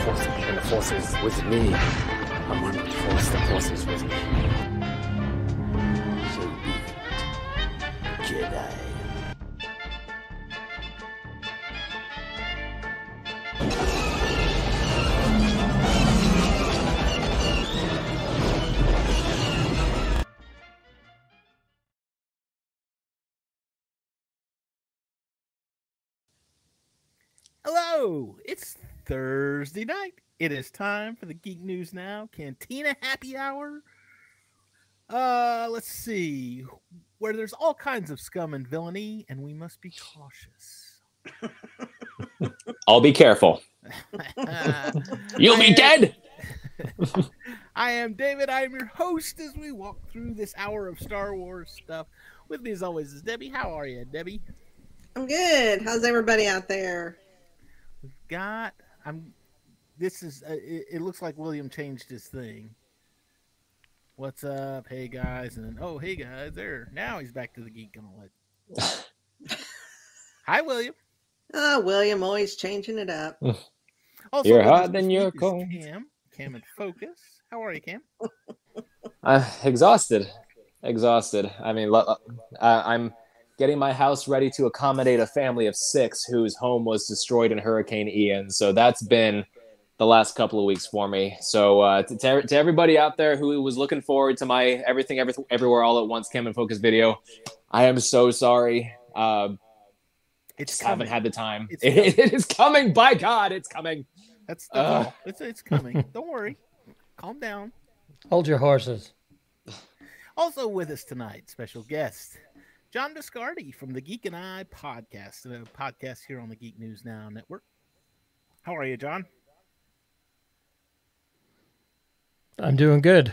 force, and the force is with me. I'm one with the force, the force is with me. So be it, Jedi. Hello, it's Thursday night. It is time for the Geek News Now Cantina Happy Hour. Uh, let's see, where there's all kinds of scum and villainy, and we must be cautious. I'll be careful. You'll be dead. I am David. I am your host as we walk through this hour of Star Wars stuff. With me, as always, is Debbie. How are you, Debbie? I'm good. How's everybody out there? We've got. I'm. This is. Uh, it, it looks like William changed his thing. What's up? Hey guys, and then oh hey guys, there. Now he's back to the geek gauntlet. Hi, William. Oh, William always changing it up. Also, You're hot, then you're week cold. Cam, Cam and Focus. How are you, Cam? Uh, exhausted, exhausted. I mean, lo- uh, I'm getting my house ready to accommodate a family of six whose home was destroyed in Hurricane Ian. So that's been the last couple of weeks for me. So uh, to, to, to everybody out there who was looking forward to my everything, everything, everywhere, all at once, Cam and Focus video, I am so sorry. Uh, It's just haven't had the time. It's It- it is coming. By God, it's coming. That's the Ugh. goal. It's it's coming. Don't worry. Calm down. Hold your horses. Also with us tonight, special guest John Biscardi from the Geek and I podcast, a podcast here on the Geek News Now network. How are you, John? I'm doing good.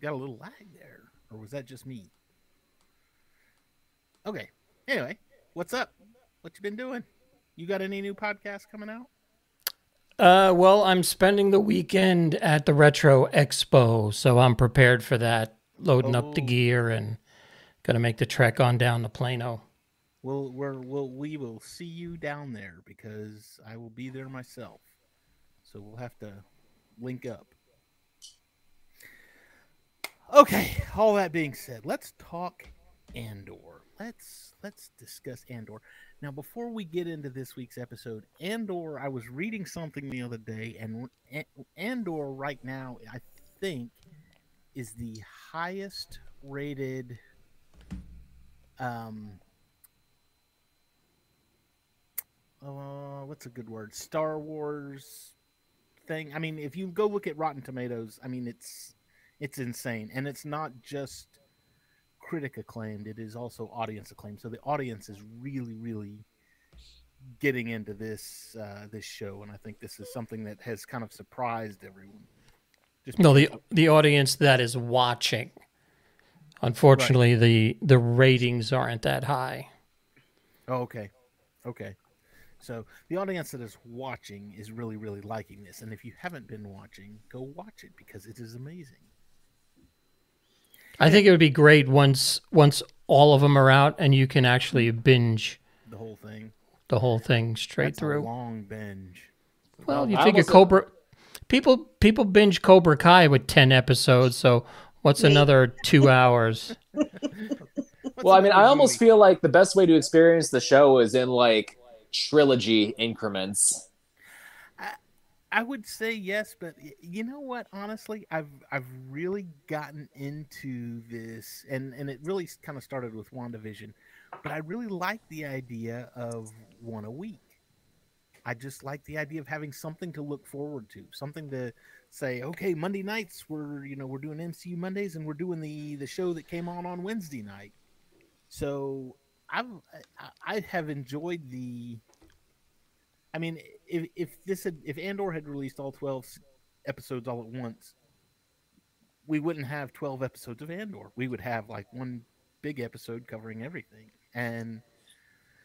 Got a little lag there, or was that just me? Okay. Anyway, what's up? What you been doing? You got any new podcasts coming out? Uh, well, I'm spending the weekend at the Retro Expo, so I'm prepared for that. Loading up the Oh. gear and gonna make the trek on down to Plano. We'll we're, we'll we will see you down there because I will be there myself. So we'll have to link up. Okay, all that being said, let's talk Andor. Let's let's discuss Andor. Now before we get into this week's episode, Andor, I was reading something the other day and Andor right now I think is the highest rated um uh, what's a good word? Star Wars thing. I mean, if you go look at Rotten Tomatoes, I mean it's it's insane, and it's not just critic acclaimed; it is also audience acclaimed. So the audience is really, really getting into this uh, this show, and I think this is something that has kind of surprised everyone. Just No, the the audience that is watching. Unfortunately, the the ratings aren't that high. Oh, okay. Okay. So the audience that is watching is really, really liking this. And if you haven't been watching, go watch it because it is amazing. I think it would be great once once all of them are out and you can actually binge The whole thing. the whole thing straight That's through. a long binge. Well, you I figure almost- Cobra people people binge Cobra Kai with ten episodes, so what's Me. another two hours? Well, I mean, I almost feel like the best way to experience the show is in like trilogy increments. I I would say yes, but you know what? Honestly, I've I've really gotten into this, and and it really kind of started with WandaVision, but I really like the idea of one a week. I just like the idea of having something to look forward to, something to say, okay, Monday nights we're you know we're doing MCU Mondays, and we're doing the the show that came on on Wednesday night. So I've I, have enjoyed the I mean, if if this had if Andor had released all twelve episodes all at once, we wouldn't have twelve episodes of Andor. We would have like one big episode covering everything. And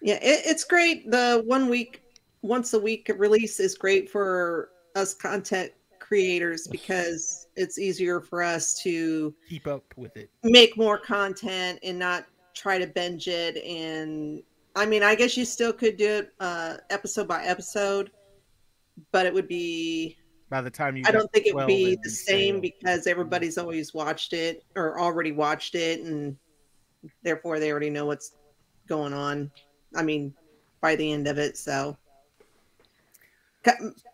Yeah, it, it's great. The one week, once a week release is great for us content creators because it's easier for us to keep up with it. make more content and not try to binge it. And I mean, I guess you still could do it uh, episode by episode, but it would be. By the time you, I don't think it would be the same because everybody's always watched it or already watched it, and therefore they already know what's going on. I mean, by the end of it, so.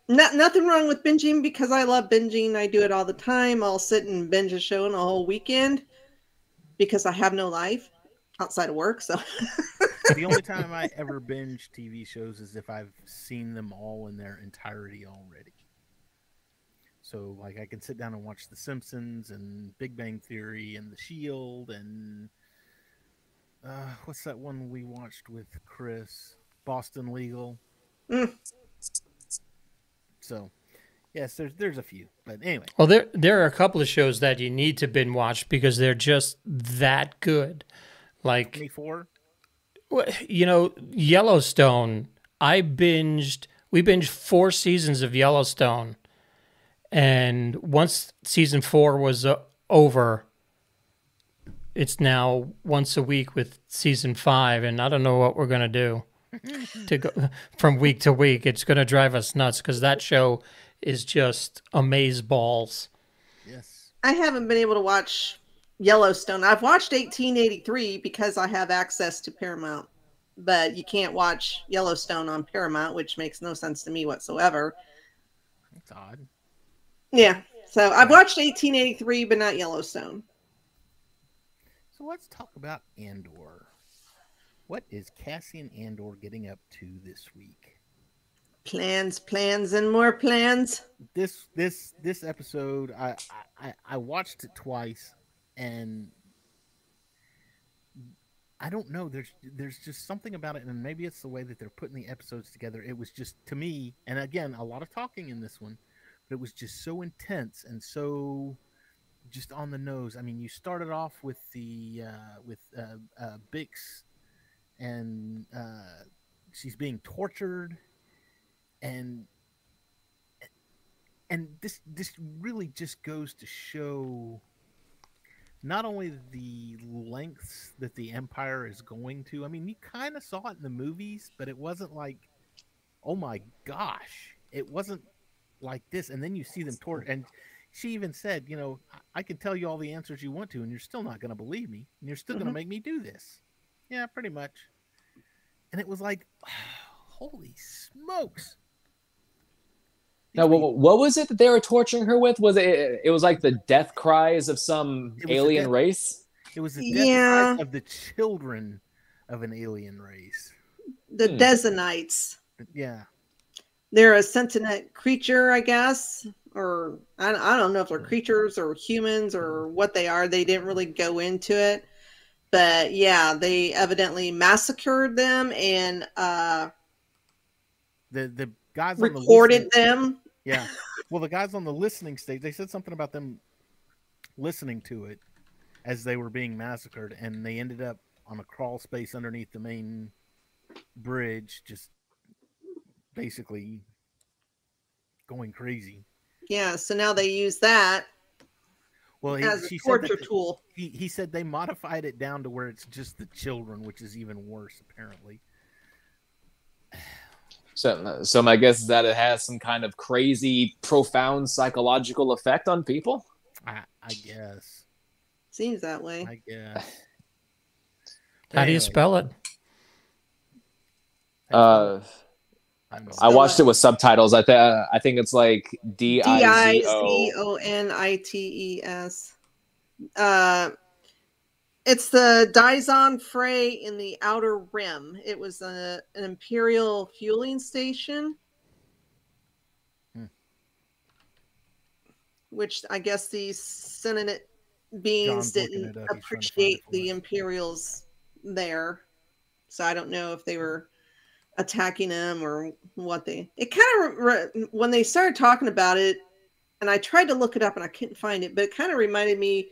Not, nothing wrong with binging because I love binging. I do it all the time. I'll sit and binge a show in a whole weekend because I have no life outside of work. So the only time I ever binge TV shows is if I've seen them all in their entirety already. So, like, I can sit down and watch The Simpsons and Big Bang Theory and The Shield and uh, what's that one we watched with Chris? Boston Legal. Mm. So, yes, there's there's a few, but anyway, Well, there there are a couple of shows that you need to binge watch because they're just that good. Like 24. Well, you know, Yellowstone. I binged. We binged four seasons of Yellowstone, and once season four was uh, over, it's now once a week with season five, and I don't know what we're gonna do to go from week to week. It's gonna drive us nuts because that show is just amaze balls. Yes. I haven't been able to watch Yellowstone. I've watched 1883 because I have access to Paramount, but you can't watch Yellowstone on Paramount, which makes no sense to me whatsoever. That's odd. Yeah. So I've watched 1883, but not Yellowstone. So let's talk about Andor. What is Cassian Andor getting up to this week? Plans, plans, and more plans. This this this episode, I I, I watched it twice, and I don't know. There's there's just something about it, and maybe it's the way that they're putting the episodes together. It was just to me, and again, a lot of talking in this one, but it was just so intense and so just on the nose. I mean, you started off with the uh, with uh, uh, Bix, and uh, she's being tortured, and and this this really just goes to show not only the lengths that the empire is going to i mean you kind of saw it in the movies but it wasn't like oh my gosh it wasn't like this. And then you see them toward and she even said you know i I can tell you all the answers you want to and you're still not going to believe me and you're still going Mhm. to make me do this yeah pretty much and it was like holy smokes Now, These what, people- what was it that they were torturing her with? Was it? It was like the death cries of some It was the alien death- race. It was the death Yeah. cries of the children of an alien race. The Hmm. Dizonites. Yeah. They're a sentient creature, I guess, or I, I don't know if they're creatures or humans or what they are. They didn't really go into it, but yeah, they evidently massacred them and uh, The the guys on the recorded listening- them. Yeah. Well, the guys on the listening stage, they said something about them listening to it as they were being massacred, and they ended up on a crawl space underneath the main bridge, just basically going crazy. Yeah, so now they use that Well, he, as a she said torture that tool. he, he said they modified it down to where it's just the children, which is even worse, apparently. So, so my guess is that it has some kind of crazy, profound psychological effect on people. I, I guess. Seems that way. I guess. How do you spell it? Uh, I don't know. I watched it with subtitles. I think I think it's like D D I I C Z O. O N I T E S. Uh, it's the Dizon Frey in the Outer Rim. It was a, an Imperial fueling station. Hmm. Which I guess these Senate beings John's looking didn't it up. He's trying to find appreciate it for the us. Imperials there. So I don't know if they were attacking them or what they. It kind of when they started talking about it, and I tried to look it up and I couldn't find it, but it kind of reminded me.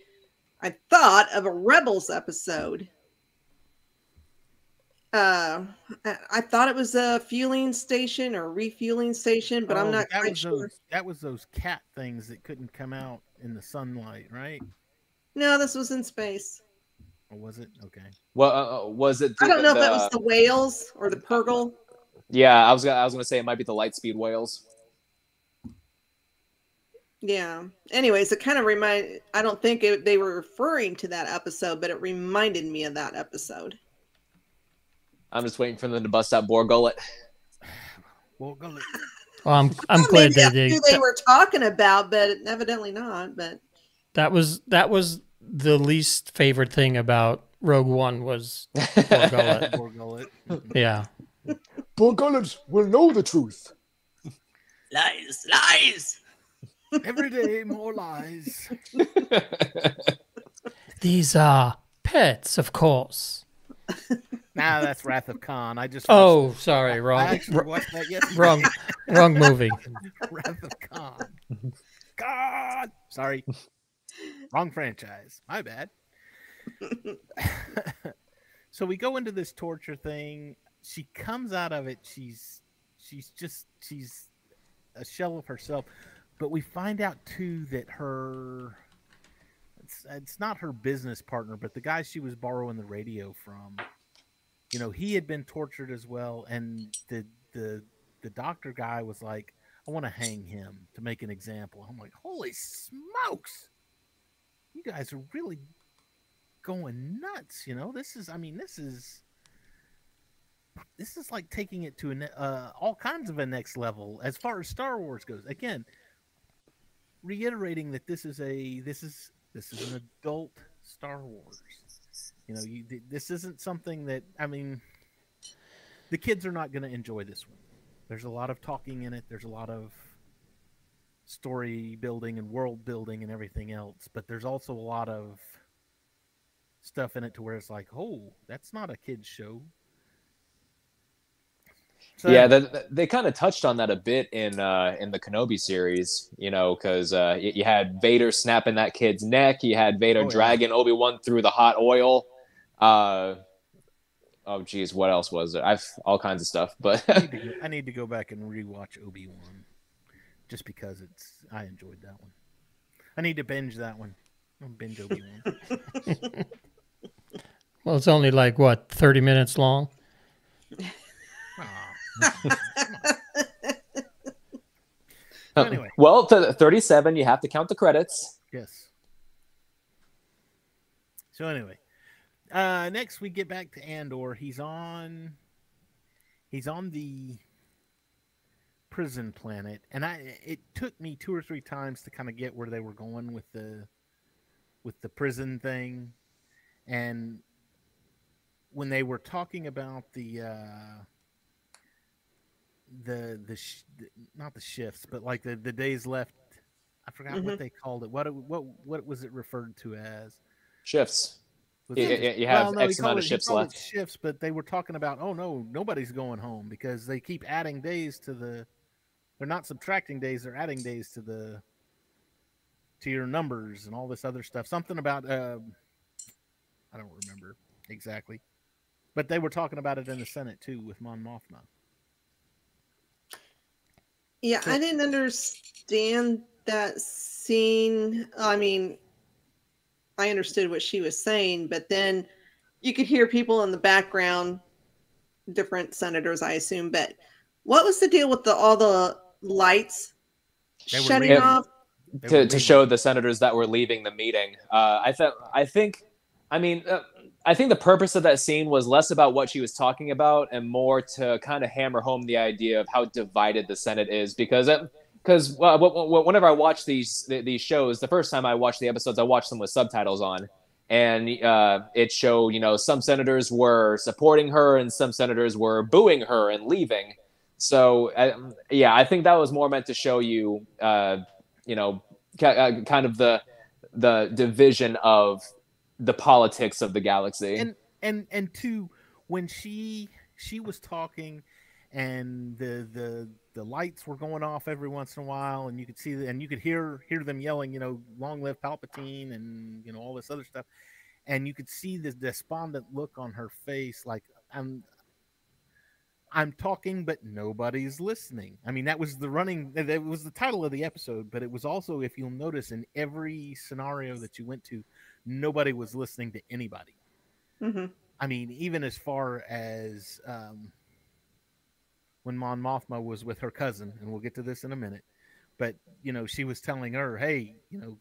I thought of a Rebels episode. Uh, I, I thought it was a fueling station or refueling station, but Oh, I'm not that quite was sure. those that was those cat things that couldn't come out in the sunlight, right? No, this was in space. Or was it? Okay. Well, uh, was it? I don't know if that was the whales or the Purrgil. Yeah, I was gonna, I was gonna say it might be the Lightspeed whales. Yeah. Anyways, it kind of remind. I don't think it, they were referring to that episode, but it reminded me of that episode. I'm just waiting for them to bust out Bor Gullet. Well, go look. Well, I'm I'm Well, glad maybe they that's did. who they were talking about, but evidently not. But That was that was the least favorite thing about Rogue One was Bor Gullet. Borgullet. yeah. Bor Gullet will know the truth. lies, lies. Every day, more lies. These are pets, of course. Nah, that's Wrath of Khan. I just Oh, sorry, I wrong actually watched that yesterday. wrong wrong movie. Wrath of Khan. God, sorry, wrong franchise. My bad. so we go into this torture thing. She comes out of it. She's she's just she's a shell of herself. But we find out too that her it's, it's not her business partner, but the guy she was borrowing the radio from. You know, he had been tortured as well, and the the the doctor guy was like, I want to hang him to make an example. I'm like, holy smokes. You guys are really going nuts, you know? This is I mean, this is this is like taking it to an, uh, all kinds of a next level as far as Star Wars goes. Again, reiterating that this is a this is this is an adult Star Wars. You know, you this isn't something that I mean the kids are not going to enjoy this one. There's a lot of talking in it. There's a lot of story building and world building and everything else, but there's also a lot of stuff in it to where it's like, "Oh, that's not a kids show." So, yeah, they, they kind of touched on that a bit in uh, in the Kenobi series, you know, because uh, you, you had Vader snapping that kid's neck, you had Vader Oh, yeah. dragging Obi Wan through the hot oil. Uh, oh, geez, what else was it? I've all kinds of stuff, but I need, to go, I need to go back and rewatch Obi Wan, just because it's I enjoyed that one. I need to binge that one. I'll binge Obi Wan. Well, it's only like what thirty minutes long. Anyway. well, to 37, you have to count the credits. Yes. So anyway, uh, next we get back to Andor. He's on. He's on the prison planet, and I. It took me two or three times to kind of get where they were going with the, with the prison thing, and when they were talking about the. Uh, the the, sh- the not the shifts, but like the the days left. I forgot what they called it. What it- what what was it referred to as? Shifts. Was You- it- you- you have no, he X amount called of it- he shifts left. Shifts, but they were talking about, oh no, nobody's going home because they keep adding days to the. They're not subtracting days; they're adding days to the. To your numbers and all this other stuff. Something about um, I don't remember exactly, but they were talking about it in the Senate too with Mon Mothma. Yeah, So- I didn't understand that scene. I mean, I understood what she was saying, but then you could hear people in the background, different senators, I assume. But what was the deal with the all the lights They shutting leaving. off? To, to show the senators that were leaving the meeting. Uh, I thought, I think, I mean, uh, I think the purpose of that scene was less about what she was talking about and more to kind of hammer home the idea of how divided the Senate is. Because, because uh, w- w- whenever I watch these these shows, the first time I watched the episodes, I watched them with subtitles on, and uh, it showed, you know, some senators were supporting her and some senators were booing her and leaving. So, uh, yeah, I think that was more meant to show you. Uh, you know, ki- uh, kind of the the division of the politics of the galaxy. and and and two when she she was talking and the the the lights were going off every once in a while and you could see the, and you could hear hear them yelling you know long live palpatine and you know all this other stuff and you could see the despondent look on her face like i'm i'm talking but nobody's listening i mean that was the running that was the title of the episode but it was also if you'll notice in every scenario that you went to nobody was listening to anybody hmm I mean, even as far as um, when Mon Mothma was with her cousin, and we'll get to this in a minute, but you know, she was telling her, "Hey, you know,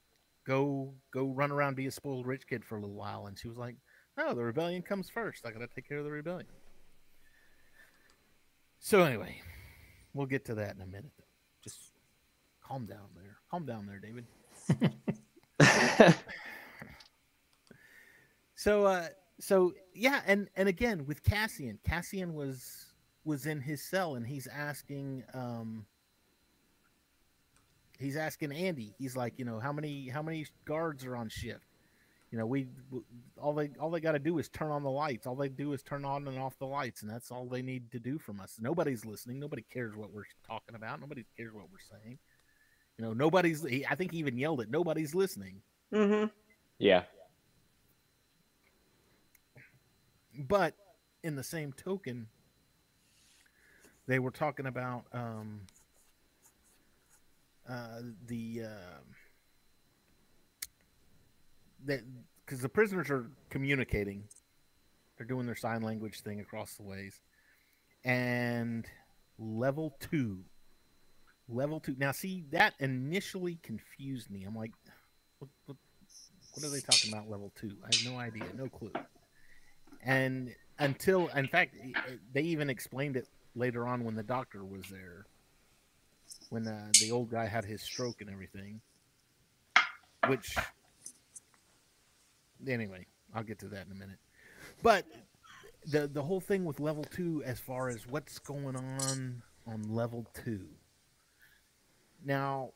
go go run around, be a spoiled rich kid for a little while," and she was like, "No, the rebellion comes first. I gotta take care of the rebellion." So anyway, we'll get to that in a minute. Just calm down there. Calm down there, David. so uh so yeah, and and again with Cassian, Cassian was was in his cell and he's asking um he's asking Andy. He's like, you know, how many how many guards are on shift? You know, we all they all they got to do is turn on the lights. All they do is turn on and off the lights, and that's all they need to do from us. Nobody's listening. Nobody cares what we're talking about. Nobody cares what we're saying. You know, nobody's. He, I think he even yelled it. Nobody's listening. Mm-hmm. Yeah. But in the same token, they were talking about um, uh, the uh, that because the prisoners are communicating, they're doing their sign language thing across the ways, and level two, level two. Now, see that initially confused me. I'm like, what, what, what are they talking about? Level two? I have no idea, no clue. And until, in fact, they even explained it later on when the doctor was there, when uh, the old guy had his stroke and everything. Which, anyway, I'll get to that in a minute. But the the whole thing with level two, as far as what's going on on level two. Now,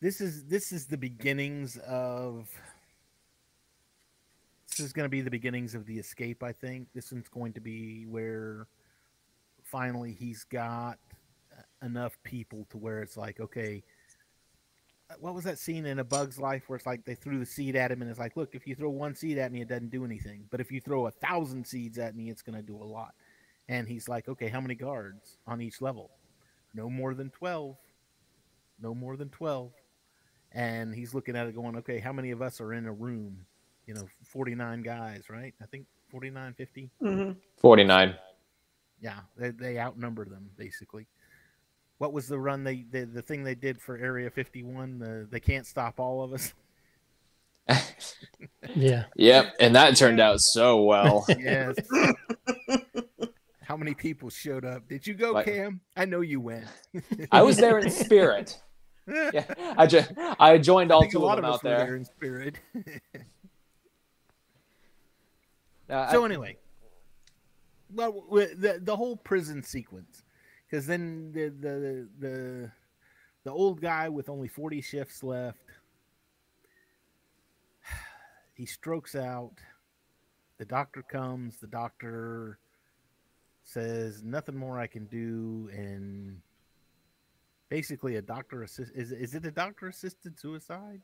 this is this is the beginnings of this is going to be the beginnings of the escape i think this is going to be where finally he's got enough people to where it's like okay what was that scene in a bug's life where it's like they threw the seed at him and it's like look if you throw one seed at me it doesn't do anything. But if you throw a thousand seeds at me it's going to do a lot. And he's like okay how many guards on each level? No more than 12 no more than 12 and he's looking at it going okay how many of us are in a room? You know 49 guys right? I think 49 50 Mm-hmm. 49. yeah they, they outnumber them basically what was the run they the, the thing they did for area 51 the they can't stop all of us Yeah. Yep. And that turned out so well. yes how many people showed up did you go Like- cam i know you went I was there in spirit. Yeah. I, just I joined I all think a two lot of of them us out there there. in spirit Uh, so I- anyway well the the whole prison sequence because then the, the the the old guy with only 40 shifts left he strokes out. The doctor comes. The doctor says nothing more i can do. And basically a doctor assist is, is it a doctor assisted suicide?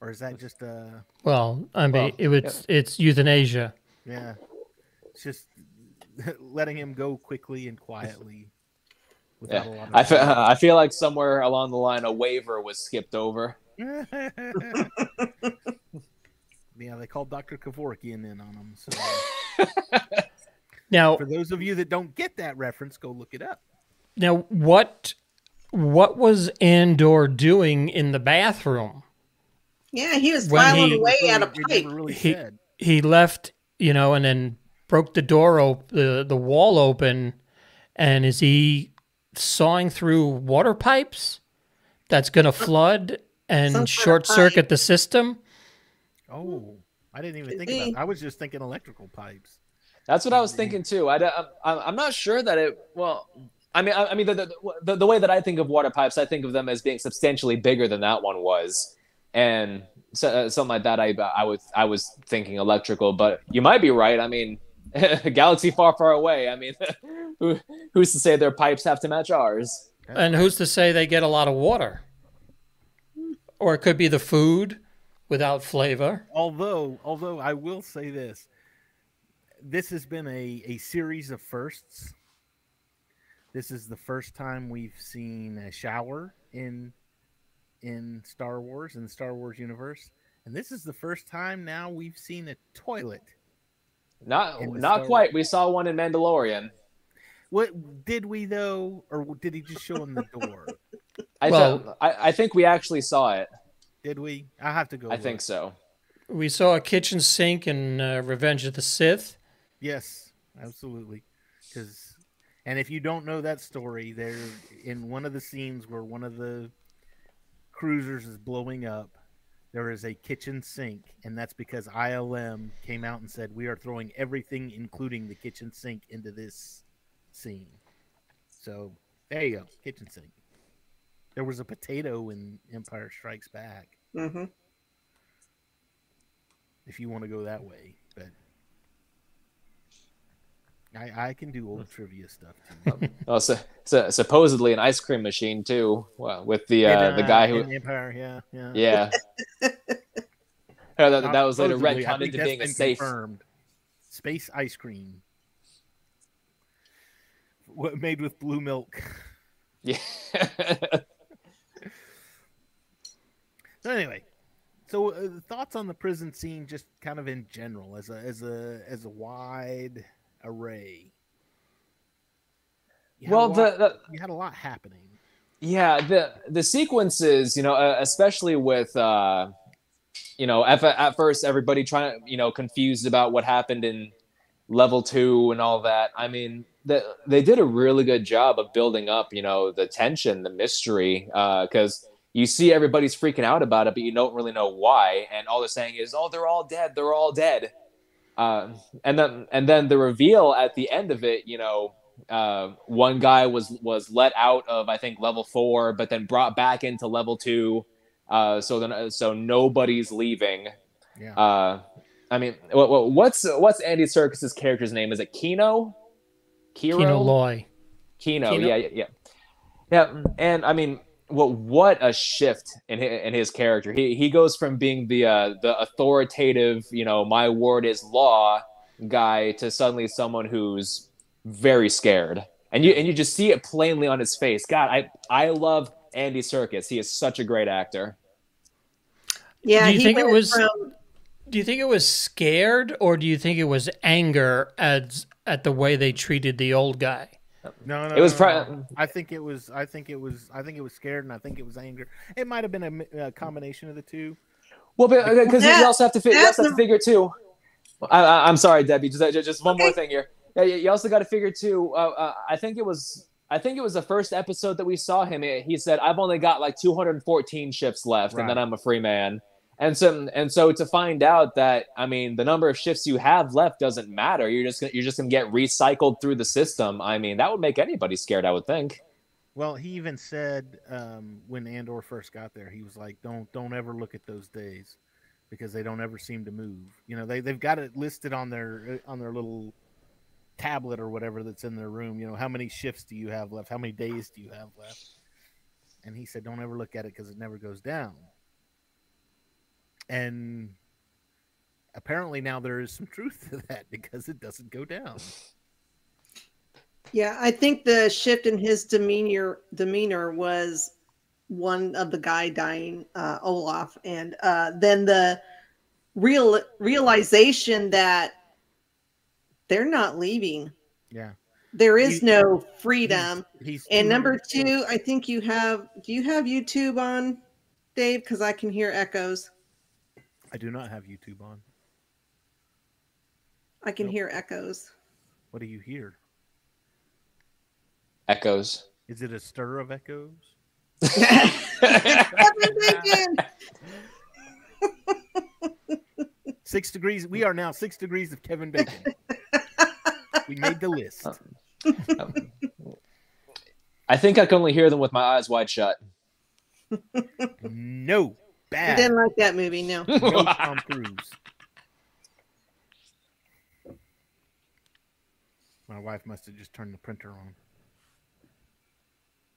Or is that just a Well, I mean, Well, it was it's euthanasia. Yeah. It's just letting him go quickly and quietly. Without Yeah. a lot of I, fe- I feel like somewhere along the line a waiver was skipped over. yeah, they called Dr. Kevorkian in on him. So Now, for those of you that don't get that reference, go look it up. now what what was Andor doing in the bathroom? Yeah, he was filing away at a They pipe. never really He- He left, you know, and then broke the door open, the the wall open, and is he sawing through water pipes? That's going to flood and short circuit the system. Oh, I didn't even think about. That. I was just thinking electrical pipes. That's what I was thinking too. I, am I'm not sure that it. Well, I mean, I, I mean, the, the, the the way that I think of water pipes, I think of them as being substantially bigger than that one was, and so, uh, something like that. I I was I was thinking electrical, but you might be right. I mean, a galaxy far, far away. I mean, who, who's to say their pipes have to match ours? And who's to say they get a lot of water? Or it could be the food without flavor. Although, although I will say this, this has been a, a series of firsts. This is the first time we've seen a shower in in Star Wars in the Star Wars universe, and this is the first time now we've seen a toilet. Not not Star quite. We saw one in Mandalorian. What did we though, or did he just show him the door? I, Well- th- I I think we actually saw it. Did we? I have to go. I think so. We saw a kitchen sink in uh, Revenge of the Sith. Yes, absolutely. Because, and if you don't know that story, there in one of the scenes where one of the cruisers is blowing up, there is a kitchen sink, and that's because ILM came out and said we are throwing everything, including the kitchen sink, into this scene. So there you go, kitchen sink. There was a potato in Empire Strikes Back. hmm If you want to go that way. I, I can do old trivia stuff too. Oh, so, so supposedly an ice cream machine too. Well, with the uh, And, the uh, guy who, in Empire, yeah, yeah. yeah. Yeah, that, that was later supposedly, I retconned into being a safe. confirmed. Space ice cream, what made with blue milk. Yeah. So anyway, so uh, thoughts on the prison scene, just kind of in general, as a as a as a wide array. Well, lot- the, the you had a lot happening. Yeah, the the sequences, you know, uh, especially with uh you know, at, at first everybody trying to, you know, confused about what happened in level 2 and all that. I mean, the, they did a really good job of building up, you know, the tension, the mystery uh cuz you see everybody's freaking out about it, but you don't really know why, and all they're saying is, "Oh, they're all dead. They're all dead." Uh, and then and then the reveal at the end of it, you know, uh, one guy was was let out of I think level four, but then brought back into level two. Uh, so then so nobody's leaving. Yeah. Uh, I mean, what, what, what's what's Andy Serkis's character's name? Is it Kino? Kiro? Kino Loy. Kino, Kino? yeah, yeah, yeah, yeah. And I mean, what what a shift in his, in his character. He he goes from being the uh, the authoritative, you know, my word is law guy to suddenly someone who's very scared, and you and you just see it plainly on his face. God, I I love Andy Serkis. He is such a great actor. Yeah, Do you he think it was- from Do you think it was scared or do you think it was anger at at the way they treated the old guy? No, no, It was no, pri- no. I think it was. I think it was. I think it was scared, and I think it was anger. It might have been a a, combination of the two. Well, because you also have to fi- you that's also have to figure too. I, I, I'm sorry, Debbie. Just just- just one more thing here. Yeah, you you also got to figure too. Uh, uh, I think it was. I think it was the first episode that we saw him. He said, "I've only got like 214 ships left, and then I'm a free man." And so, and so to find out that I mean, the number of shifts you have left doesn't matter. You're just gonna, you're just gonna get recycled through the system. I mean, that would make anybody scared. I would think. Well, he even said um, when Andor first got there, he was like, "Don't don't ever look at those days because they don't ever seem to move." You know, they they've got it listed on their on their little tablet or whatever that's in their room. You know, how many shifts do you have left? How many days do you have left? And he said, "Don't ever look at it because it never goes down." And apparently now there is some truth to that because it doesn't go down. Yeah, I think the shift in his demeanor demeanor was one of the guy dying, uh, Ulaf, and uh, then the real realization that they're not leaving. Yeah. There is no freedom. He's And number two, I think you have. Do you have YouTube on, Dave? Because I can hear echoes. I do not have YouTube on. I can Nope. hear echoes. What do you hear? Echoes. Is it a stir of echoes? Kevin Bacon! Six degrees. We are now six degrees of Kevin Bacon. we made the list. Um, um, I think I can only hear them with my eyes wide shut. No, I bad. didn't like that movie. No. No Tom Cruise. My wife must have just turned the printer on.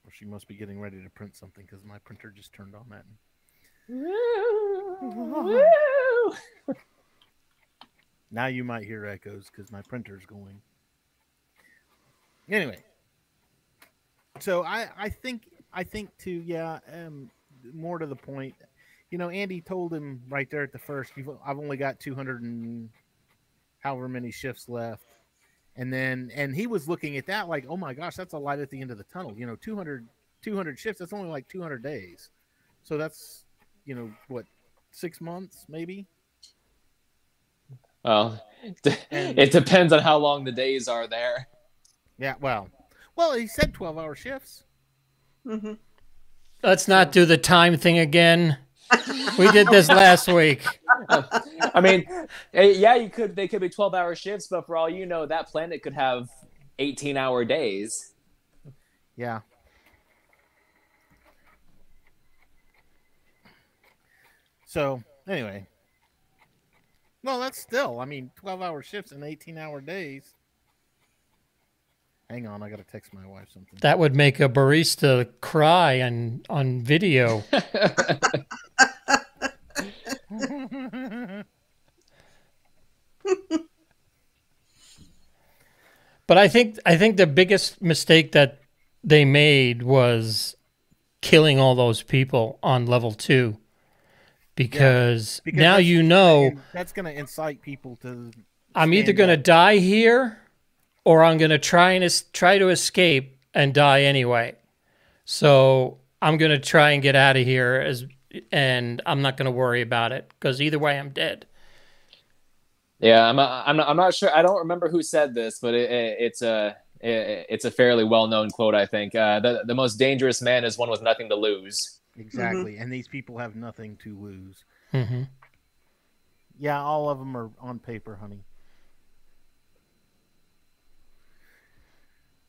Or she must be getting ready to print something because my printer just turned on that. Now you might hear echoes because my printer's going. Anyway, so I I think I think too yeah um more to the point, you know Andy told him right there at the first You've, I've only got two hundred and however many shifts left, And then and he was looking at that like, oh my gosh, that's a light at the end of the tunnel. You know, 200, 200 shifts. That's only like two hundred days. So that's you know what, six months maybe. Well, And- it depends on how long the days are there. Yeah. Well, well, he said twelve hour shifts. hmm Let's not do the time thing again. We did this last week. I mean, eh, yeah, you could. They could be twelve-hour shifts, but for all you know, that planet could have eighteen-hour days. Yeah. So anyway, well, that's still. I mean, twelve-hour shifts and eighteen-hour days. Hang on, I gotta text my wife something. That would make a barista cry on on video. But I think I think the biggest mistake that they made was killing all those people on level two. Because, Because now you know that's gonna incite people to. I'm either going to die here or I'm going to try and es- try to escape and die anyway. So I'm going to try and get out of here as and I'm not going to worry about it because either way I'm dead. Yeah, I'm. I'm. Not, I'm not sure. I don't remember who said this, but it, it, it's a. It, it's a fairly well-known quote, I think. Uh, the the most dangerous man is one with nothing to lose. Exactly, and these people have nothing to lose. hmm Yeah, all of them are on paper, honey.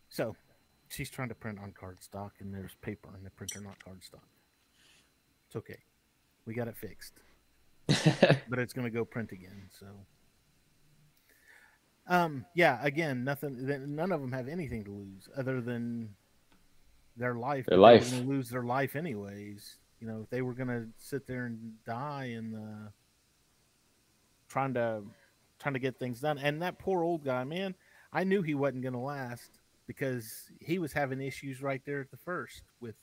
So, she's trying to print on cardstock, and there's paper in the printer, not cardstock. It's okay. We got it fixed. but it's going to go print again, so. Um, yeah, again, nothing, th- none of them have anything to lose other than their life. Their life. They were lose their life anyways. You know, if they were going to sit there and die and, uh, trying to trying to get things done. And that poor old guy, man, I knew he wasn't going to last because he was having issues right there at the first with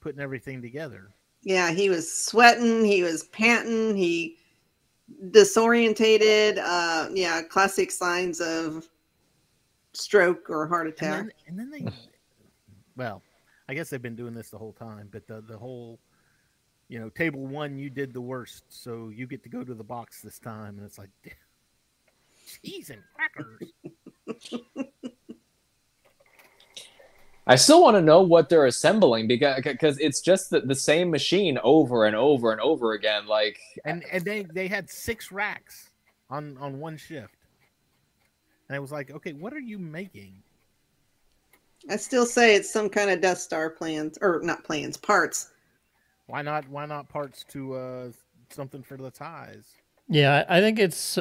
putting everything together. Yeah, he was sweating. He was panting. He disorientated. Uh, yeah, classic signs of stroke or heart And attack. then, and then they, well, I guess they've been doing this the whole time, but the the whole, you know, table one, you did the worst, so you get to go to the box this time, and it's like, cheese and crackers. I still want to know what they're assembling because because it's just the, the same machine over and over and over again. Like and and they they had six racks on on one shift and i was like okay what are you making I still say it's some kind of Death Star plans, or not plans, parts. why not why not parts to uh something for the ties Yeah, I I think it's.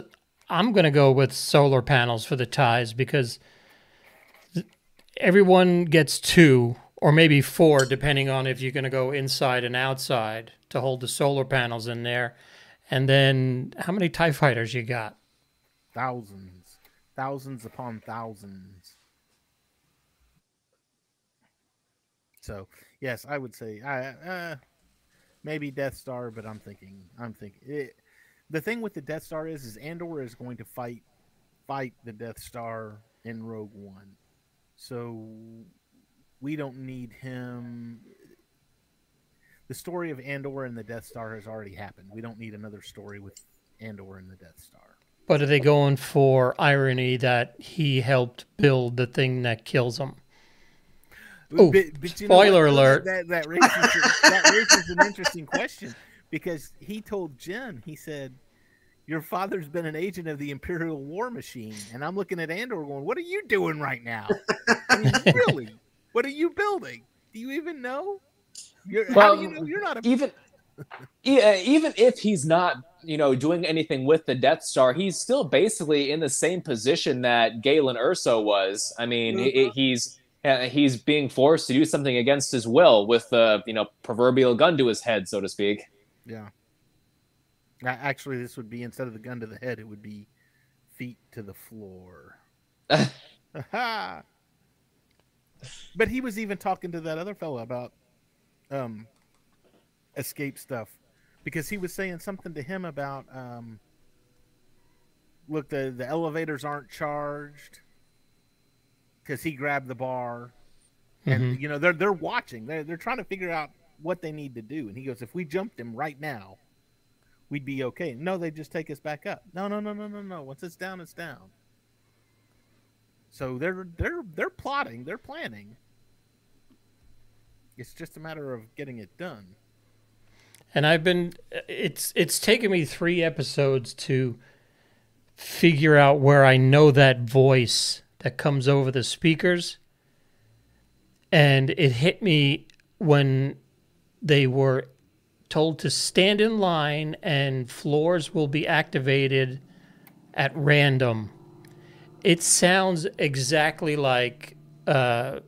I'm going to go with solar panels for the ties because th- everyone gets two or maybe four, depending on if you're going to go inside and outside to hold the solar panels in there. And then how many TIE fighters you got? thousands thousands upon thousands so yes i would say i uh maybe death star but i'm thinking i'm thinking it, the thing with the death star is is andor is going to fight fight the death star in rogue one so we don't need him the story of andor and the death star has already happened we don't need another story with andor and the death star But are they going for irony that he helped build the thing that kills him? Oh, But- but know spoiler alert. That that raises, that raises an interesting question because he told Jyn, he said, "Your father's been an agent of the Imperial War Machine," and I'm looking at Andor, going, "What are you doing right now? I mean, really, what are you building? Do you even know? You're, Well, you know you're not a even uh, even if he's not you know doing anything with the Death Star, he's still basically in the same position that Galen Erso was. I mean, Mhm. he's uh, he's being forced to do something against his will with the you know proverbial gun to his head, so to speak. Yeah. Actually, this would be instead of the gun to the head, it would be feet to the floor. but he was even talking to that other fellow about um, escape stuff because he was saying something to him about um, look the the elevators aren't charged because he grabbed the bar, and Mhm. you know they're they're watching. They're they're trying to figure out what they need to do. And he goes, if we jumped him right now, we'd be okay. No, they just take us back up. No, no, no, no, no, no. Once it's down, it's down. So they're they're they're plotting, they're planning. It's just a matter of getting it done. and I've been it's it's taken me 3 episodes to figure out where I know that voice that comes over the speakers and it hit me when they were told to stand in line and floors will be activated at random. It sounds exactly like uh,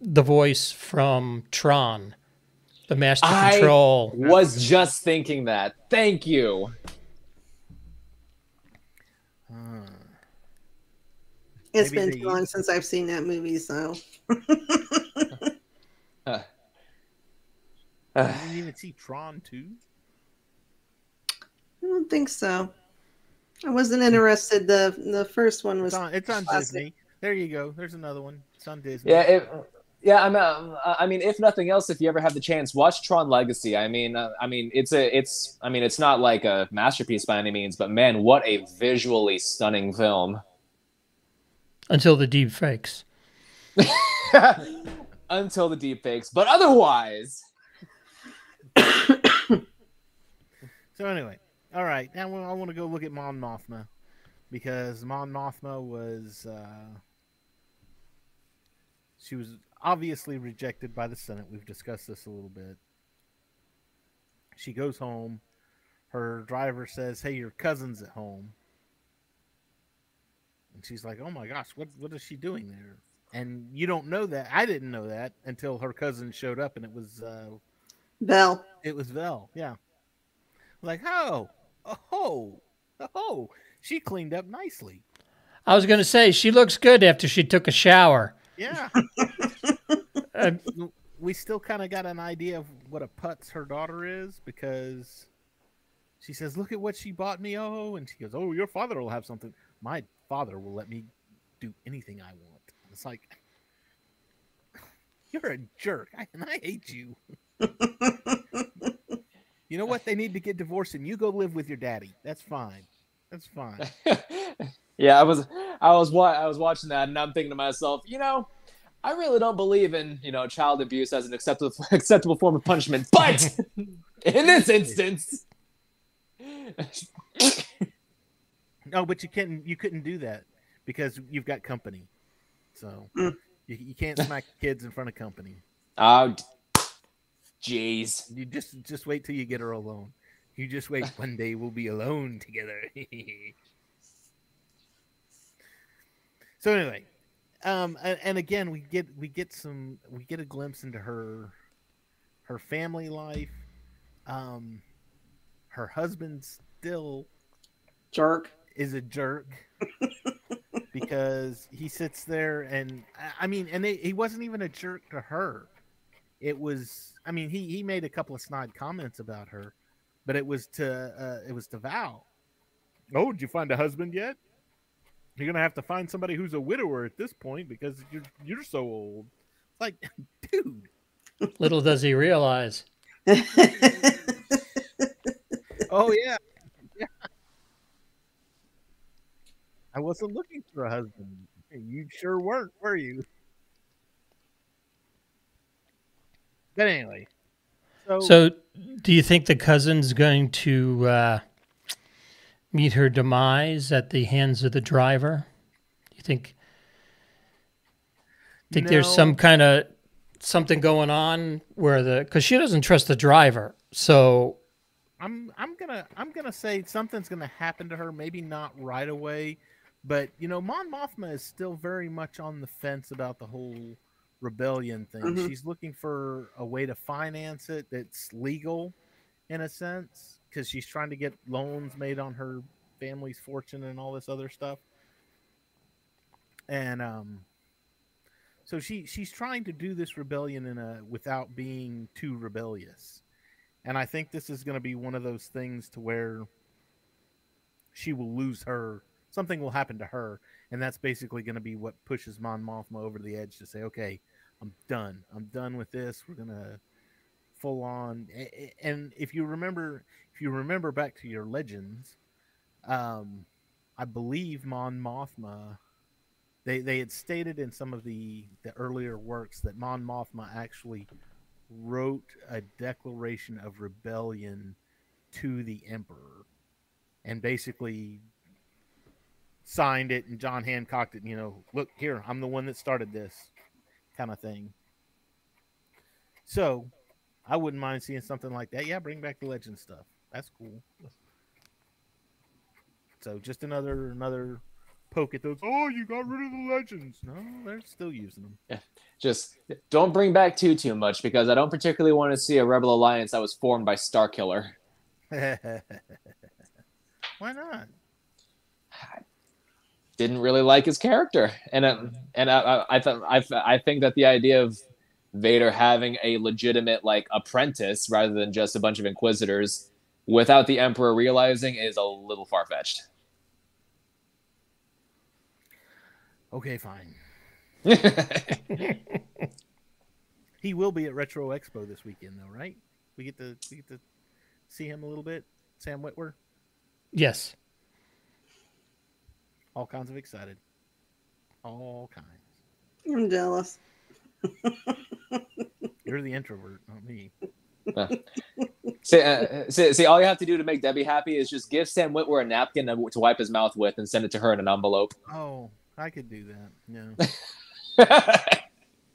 the voice from Tron, the Master I- Control. Was just thinking that. Thank you. Huh. It's Maybe been they too long since I've seen that movie, so You didn't even see Tron 2? I don't think so. I wasn't interested. The the first one was It's on, it's on. Disney. There you go. There's another one. It's on Disney. Yeah, it, yeah. I'm. Uh, I mean, if nothing else, if you ever have the chance, watch Tron Legacy. I mean, uh, I mean, it's a, it's. I mean, it's not like a masterpiece by any means, but man, what a visually stunning film. until the deep fakes. Until the deep fakes, but otherwise, So anyway, all right. Now I want to go look at Mon Mothma because Mon Mothma was uh, she was obviously rejected by the Senate. We've discussed this a little bit. She goes home. Her driver says, "Hey, your cousin's at home," and she's like, "Oh my gosh, what what is she doing there?" And you don't know that. I didn't know that until her cousin showed up, and it was uh, Bell. it was Vel, yeah. Like, oh, oh, oh, she cleaned up nicely. I was going to say she looks good after she took a shower. Yeah. Uh, we still kind of got an idea of what a putz her daughter is because she says, "Look at what she bought me." Oh, and she goes, "Oh, your father will have something. My father will let me do anything I want." It's like you're a jerk, I, and I hate you. You know what? They need to get divorced, and you go live with your daddy. That's fine. That's fine. yeah, I was, I was, wa- I was watching that, and I'm thinking to myself, you know, I really don't believe in, you know, child abuse as an acceptable, acceptable form of punishment, but in this instance, No, but you couldn't. You couldn't do that because you've got company. So Mm. you, you can't smack kids in front of company. oh, jeez. You just just wait till you get her alone. You just wait. One day we'll be alone together. so anyway, um, and, and again we get we get some we get a glimpse into her her family life. Um, her husband still Jerk. is a jerk because he sits there and I- I mean, and they, he wasn't even a jerk to her. It was, I mean, he he made a couple of snide comments about her, but it was to uh, it was to Val. Oh, did you find a husband yet? You're gonna have to find somebody who's a widower at this point because you're you're so old. It's like, dude, little does he realize. oh yeah, yeah. I wasn't looking for a husband. You sure weren't, were you? But anyway, so, So, do you think the cousin's going to uh, meet her demise at the hands of the driver? Do you think? Think there's some kind of something going on where the because she doesn't trust the driver. So I'm I'm gonna I'm gonna say something's gonna happen to her. Maybe not right away, but you know, Mon Mothma is still very much on the fence about the whole rebellion thing. Mhm. She's looking for a way to finance it that's legal, in a sense, because she's trying to get loans made on her family's fortune and all this other stuff. And um, so she she's trying to do this rebellion in a without being too rebellious. And I think this is going to be one of those things to where she will lose her something will happen to her, and that's basically going to be what pushes Mon Mothma over the edge to say, "Okay, I'm done. I'm done with this. We're gonna full on." And if you remember, if you remember back to your legends, um, I believe Mon Mothma. They, they had stated in some of the, the earlier works that Mon Mothma actually wrote a declaration of rebellion to the emperor and basically signed it and John Hancocked it, you know, look here, I'm the one that started this kind of thing. So I wouldn't mind seeing something like that. Yeah, bring back the legend stuff. That's cool. So just another another poke at those. Oh, you got rid of the legends. No, they're still using them. Yeah. Just don't bring back too too much because I don't particularly want to see a rebel alliance that was formed by Starkiller. Why not? Didn't really like his character, and uh, and I I, I I think that the idea of Vader having a legitimate like apprentice rather than just a bunch of Inquisitors without the Emperor realizing is a little far fetched. Okay, fine. he will be at Retro Expo this weekend, though, right? We get to we get to see him a little bit. Sam Witwer. Yes. All kinds of excited. All kinds. I'm jealous. You're the introvert, not me. Uh, see, uh, see, see, all you have to do to make Debbie happy is just give Sam Witwer a napkin to, to wipe his mouth with and send it to her in an envelope. Oh, I could do that. Yeah.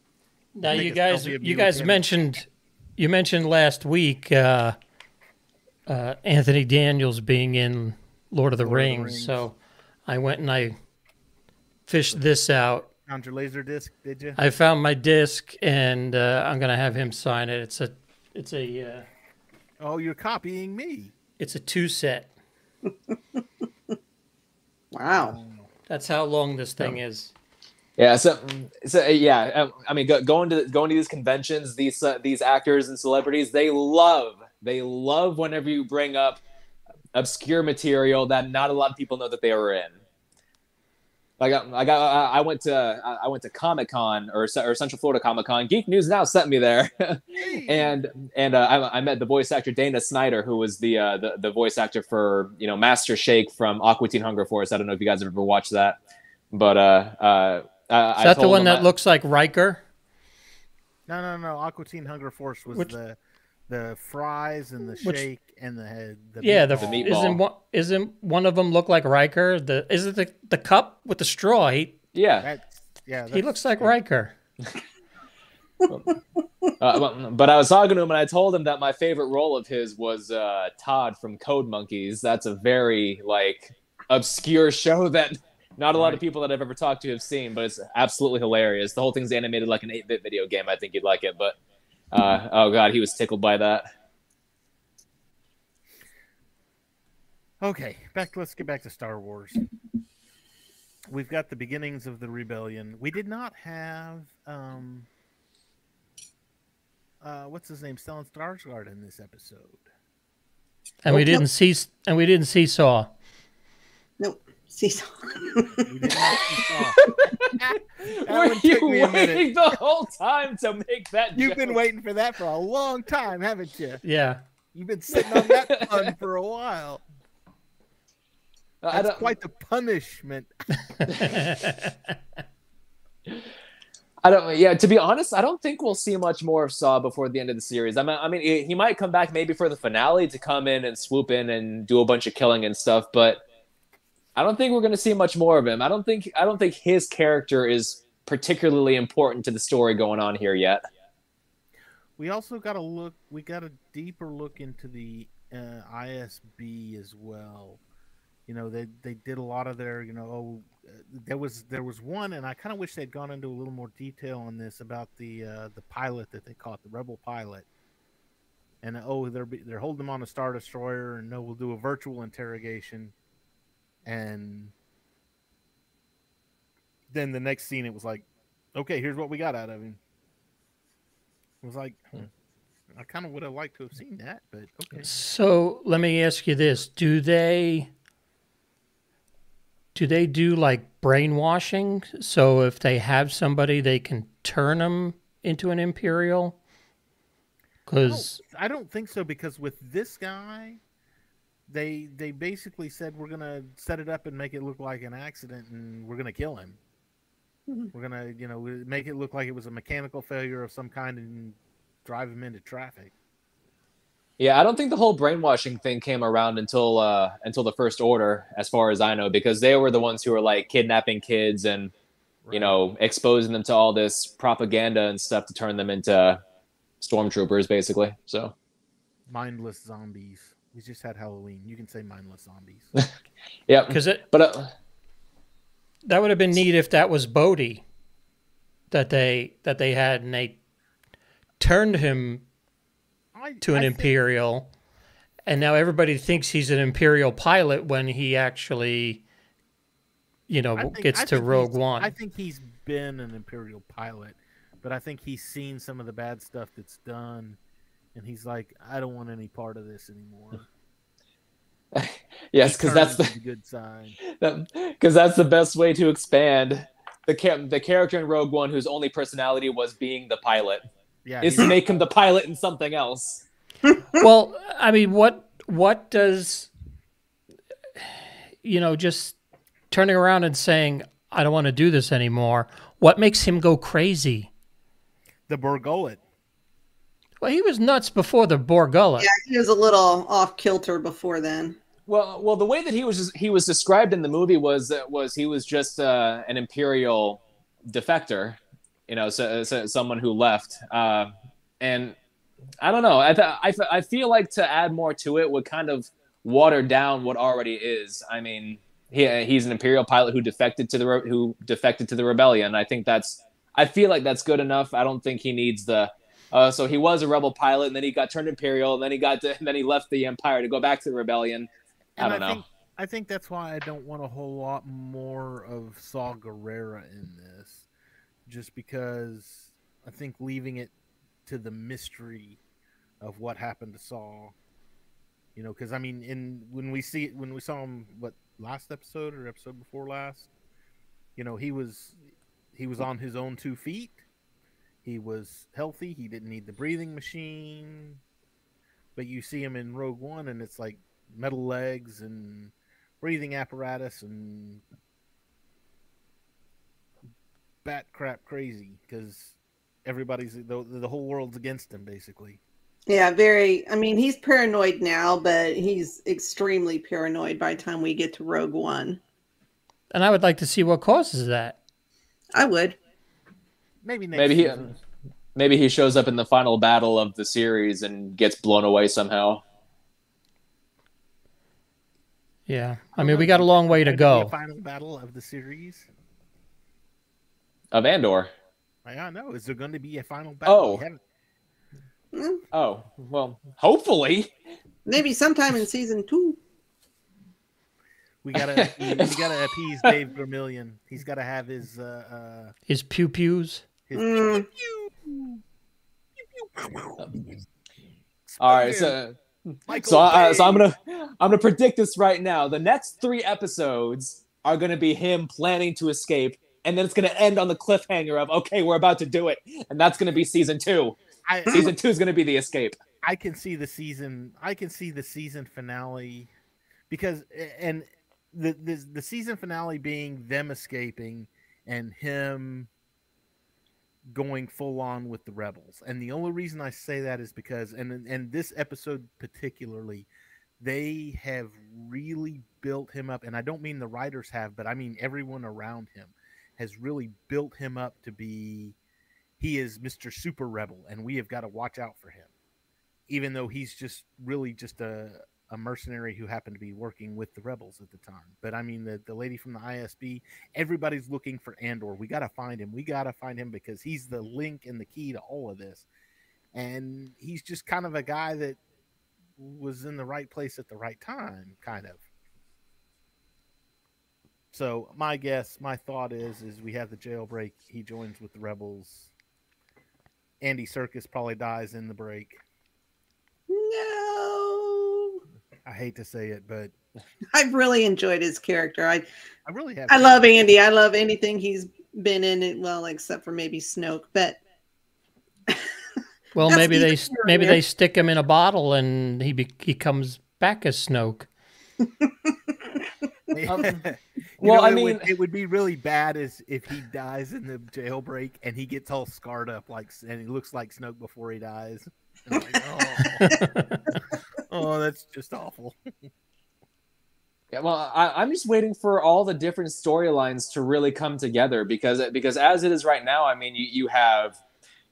now you guys, you guys mentioned, you mentioned last week uh, uh, Anthony Daniels being in Lord of the, Lord Rings, of the Rings, so I went and I fished this out. Found your laser disc, did you? I found my disc, and uh, I'm gonna have him sign it. It's a, it's a. Uh, oh, you're copying me. It's a two set. wow. That's how long this thing is. Yeah, so, so yeah, um, I mean, go, going to going to these conventions, these uh, these actors and celebrities, they love they love whenever you bring up obscure material that not a lot of people know that they were in. I got, I got, I went to, I went to Comic Con or, or Central Florida Comic Con. Geek News Now sent me there, and and uh, I, I, met the voice actor Dana Snyder, who was the, uh, the the voice actor for you know Master Shake from Aqua Teen Hunger Force. I don't know if you guys have ever watched that, but uh, uh, is that the one that I, looks like Riker? No, no, no. Aqua Teen Hunger Force was Which, the the fries and the Which, shake and the head. The yeah, meatball. the, the meatball. Isn't one, isn't one of them look like Riker? The is it the, the cup with the straw? He yeah, that's, yeah. he looks like Riker. uh, but I was talking to him and I told him that my favorite role of his was uh, Todd from Code Monkeys. That's a very like obscure show that not a lot of people that I've ever talked to have seen, but it's absolutely hilarious. The whole thing's animated like an 8-bit video game. I think you'd like it, but uh, oh god, he was tickled by that. Okay, back. Let's get back to Star Wars. We've got the beginnings of the rebellion. We did not have um, uh, what's his name, Stellan Skarsgård in this episode, and we didn't see and we didn't see Saw. Nope. Seesaw. Were you waiting the whole time to make that? You've joke? been waiting for that for a long time, haven't you? Yeah. You've been sitting on that pun for a while. Uh, That's quite the punishment. I don't. Yeah, to be honest, I don't think we'll see much more of Saw before the end of the series. I mean, I mean, he might come back maybe for the finale to come in and swoop in and do a bunch of killing and stuff, but I don't think we're going to see much more of him. I don't think I don't think his character is particularly important to the story going on here yet. We also got a look. We got a deeper look into the uh, ISB as well. You know, they they did a lot of their. You know, oh, there was there was one, and I kind of wish they'd gone into a little more detail on this about the uh, the pilot that they caught, the rebel pilot. And oh, they're they're holding him on a star destroyer, and no, we'll do a virtual interrogation and then the next scene it was like okay here's what we got out of him it was like hmm, i kind of would have liked to have seen that but okay so let me ask you this do they do they do like brainwashing? So if they have somebody, they can turn them into an Imperial? I Because I don't think so because with this guy, they they basically said we're gonna set it up and make it look like an accident and we're gonna kill him. Mhm. We're gonna you know make it look like it was a mechanical failure of some kind and drive him into traffic. Yeah, I don't think the whole brainwashing thing came around until uh, until the First Order, as far as I know, because they were the ones who were like kidnapping kids and you know exposing them to all this propaganda and stuff to turn them into stormtroopers, basically. So mindless zombies. We just had Halloween. You can say mindless zombies. yeah, because it but uh, that would have been neat if that was Bodhi that they that they had and they turned him I, to an I think- Imperial, and now everybody thinks he's an Imperial pilot when he actually, you know, think- gets I to Rogue One. I think he's been an Imperial pilot, but I think he's seen some of the bad stuff that's done, and he's like, I don't want any part of this anymore. yes, because that's the good sign. because that's the best way to expand the cha- the character in Rogue One whose only personality was being the pilot Yeah, is to make him the pilot in something else. well, I mean, what what does you know just turning around and saying I don't want to do this anymore? What makes him go crazy? the Bor Gullet. Well, he was nuts before the Bor Gullet. Yeah, he was a little off kilter before then. Well, well, the way that he was he was described in the movie was that was he was just uh, an imperial defector, you know, so, so someone who left, uh, and I don't know. I, th- I f- I feel like to add more to it would kind of water down what already is. I mean, he he's an imperial pilot who defected to the re- who defected to the rebellion. I think that's I feel like that's good enough. I don't think he needs the. Uh, so he was a rebel pilot, and then he got turned imperial, and then he got to, and then he left the empire to go back to the rebellion. I don't know. Think, I think that's why I don't want a whole lot more of Saw Gerrera in this, just because I think leaving it to the mystery of what happened to Saw. You know, because I mean, in when we see when we saw him, what last episode or episode before last, you know, he was he was on his own two feet. He was healthy. He didn't need the breathing machine. But you see him in Rogue One, and it's like metal legs and breathing apparatus and bat crap crazy because everybody's the, the whole world's against him basically. Yeah, very. I mean, he's paranoid now, but he's extremely paranoid by the time we get to Rogue One. And I would like to see what causes that. I would. Maybe next Maybe he season. maybe he shows up in the final battle of the series and gets blown away somehow. Yeah. I mean, we got a long way to go. Final battle of the series. Of Andor. I don't know. Is there going to be a final battle? Oh. Mm, Oh, well, hopefully. Maybe sometime in season two. We gotta, we gotta appease Dave Vermillion. He's got to have his, uh, uh, His pew pews. His. Mm, All right, so Michael so I, so I'm gonna I'm gonna predict this right now. The next three episodes are gonna be him planning to escape, and then it's gonna end on the cliffhanger of okay, we're about to do it, and that's gonna be season two. I, Season two is gonna be the escape. I can see the season. I can see the season finale because and the the, the season finale being them escaping and him going full on with the rebels. And the only reason I say that is because and and this episode particularly they have really built him up and I don't mean the writers have, but I mean everyone around him has really built him up to be he is Mr. Super Rebel and we have got to watch out for him even though he's just really just a, a mercenary who happened to be working with the rebels at the time. But I mean, the, the lady from the ISB, everybody's looking for Andor. We got to find him. We got to find him because he's the link and the key to all of this. And he's just kind of a guy that was in the right place at the right time, kind of. So my guess, my thought is, is we have the jailbreak. He joins with the rebels. Andy Serkis probably dies in the break. no. I hate to say it, but I've really enjoyed his character. I I really have. I love Andy. I love anything he's been in it. Well, except for maybe Snoke, but Well, maybe they neither maybe nor they stick him in a bottle and he be, he comes back as Snoke. Um, well, know, I mean- would, it would be really bad as if he dies in the jailbreak and he gets all scarred up like, and he looks like Snoke before he dies. Like, oh, oh, that's just awful. Yeah, well, I, I'm just waiting for all the different storylines to really come together because because as it is right now, I mean, you, you have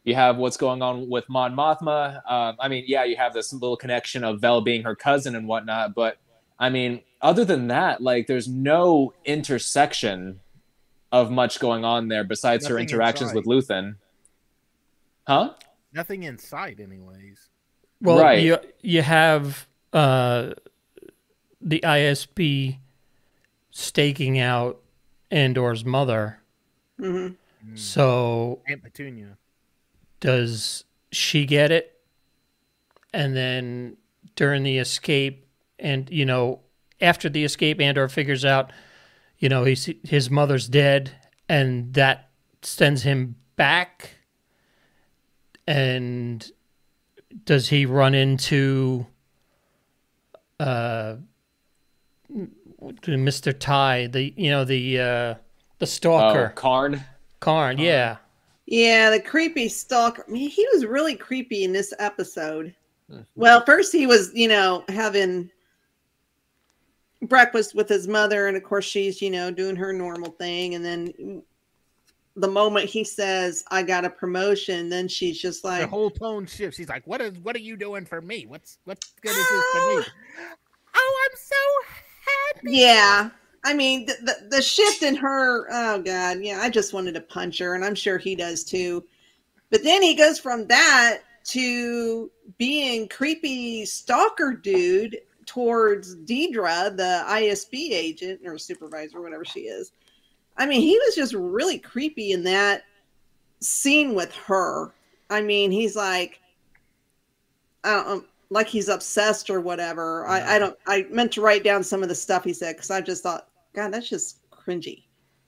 you have what's going on with Mon Mothma. Um, I mean, yeah, you have this little connection of Vel being her cousin and whatnot, but I mean, other than that, like, there's no intersection of much going on there besides her interactions inside. with Luthen. Huh? Nothing in sight, anyways. Well, Right. you you have uh, the ISB staking out Andor's mother. mhm. Mm. So Aunt Petunia. does she get it? And then during the escape, and you know, after the escape, Andor figures out, you know, he's his mother's dead, and that sends him back. And does he run into uh Mr. Ty, the you know the uh the Oh, stalker Karn. Karn, yeah. yeah, the creepy stalker. I mean, he was really creepy in this episode. Well, first he was, you know, having breakfast with his mother, and of course she's, you know, doing her normal thing, and then the moment he says, "I got a promotion," then she's just like The whole tone shifts. She's like, "What is? What are you doing for me? What's what's good is this to me? Oh, I'm so happy. Yeah. I mean, the, the, the shift in her, oh God, yeah, I just wanted to punch her, and I'm sure he does too. But then he goes from that to being creepy stalker dude towards Dedra, the ISB agent or supervisor, whatever she is. I mean, he was just really creepy in that scene with her. I mean, he's like, I don't, um, like he's obsessed or whatever. I, I don't. I meant to write down some of the stuff he said because I just thought, God, that's just cringy.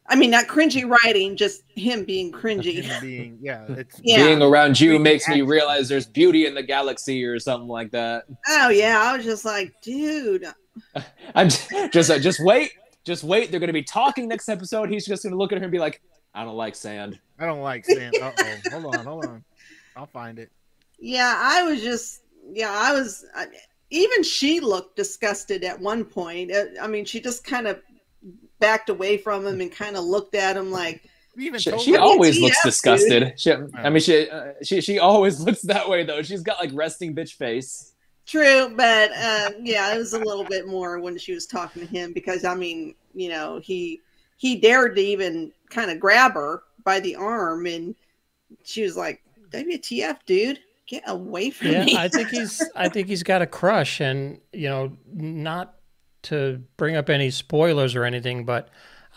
I mean, not cringy writing, just him being cringy. Him being, yeah, it's Yeah. Being around you Creepy makes me realize there's beauty in the galaxy or something like that. Oh yeah, I was just like, dude. I'm just uh, just wait, just wait. They're gonna be talking next episode. He's just gonna look at her and be like, "I don't like sand." I don't like sand. Uh oh, hold on, hold on. I'll find it. Yeah, I was just, yeah, I was. I, even she looked disgusted at one point. Uh, I mean, she just kind of backed away from him and kind of looked at him like, even She, she always looks disgusted. She, I mean, she, uh, she she always looks that way though. She's got like resting bitch face. True, but uh, yeah, it was a little bit more when she was talking to him because I mean, you know, he he dared to even kind of grab her by the arm, and she was like, "WTF, dude, get away from Yeah, me!" I think he's I think he's got a crush and you know, not to bring up any spoilers or anything, but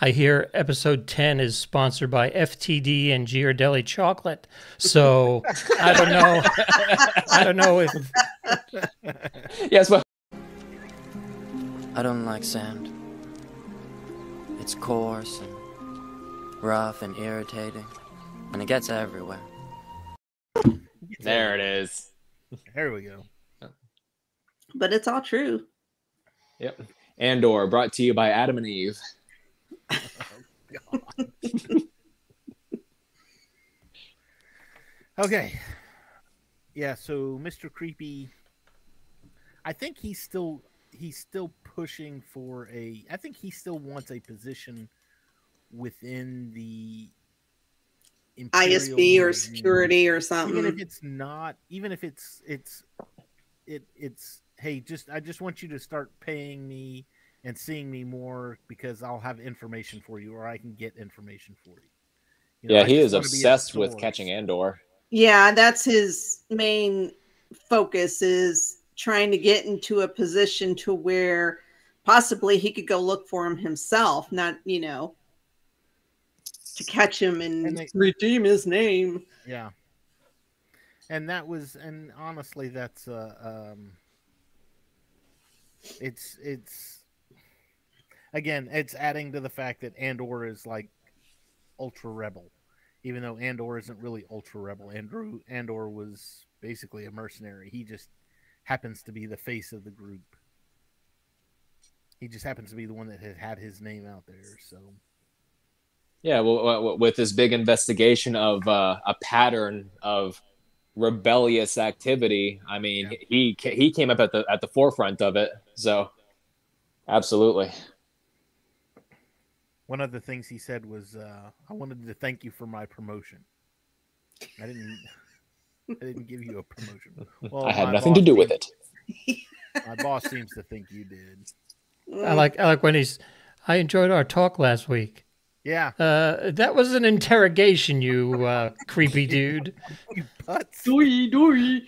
I hear episode 10 is sponsored by FTD and Ghirardelli chocolate. So I don't know. I don't know if Yes, but I don't like sand. It's coarse and rough and irritating, and it gets everywhere. there it is. There we go. but it's all true. Yep. Andor, brought to you by Adam and Eve. Oh, okay. Yeah, so Mr. Creepy I think he's still he's still pushing for a I think he still wants a position within the Imperial ISB or security or something. Even if it's not even if it's it's it it's hey, just I just want you to start paying me and seeing me more because I'll have information for you or I can get information for you. You know, Yeah, I he is wanna be a obsessed with catching Andor. yeah, that's his main focus is trying to get into a position to where possibly he could go look for him himself, not you know to catch him and, And they- redeem his name. Yeah. And that was and honestly that's uh um it's it's again, it's adding to the fact that Andor is like ultra rebel, even though Andor isn't really ultra rebel. Andrew Andor was basically a mercenary. He just happens to be the face of the group. He just happens to be the one that had had his name out there. So Yeah, well, with this big investigation of uh, a pattern of rebellious activity, I mean, he he came up at the at the forefront of it. So, absolutely. One of the things he said was, uh, "I wanted to thank you for my promotion. I didn't, I didn't give you a promotion. Well, I had nothing to do with seems- it. My boss seems to think you did. I like I like when he's. I enjoyed our talk last week. Yeah, Uh, that was an interrogation, you uh, creepy dude. you putz. Doy, doy.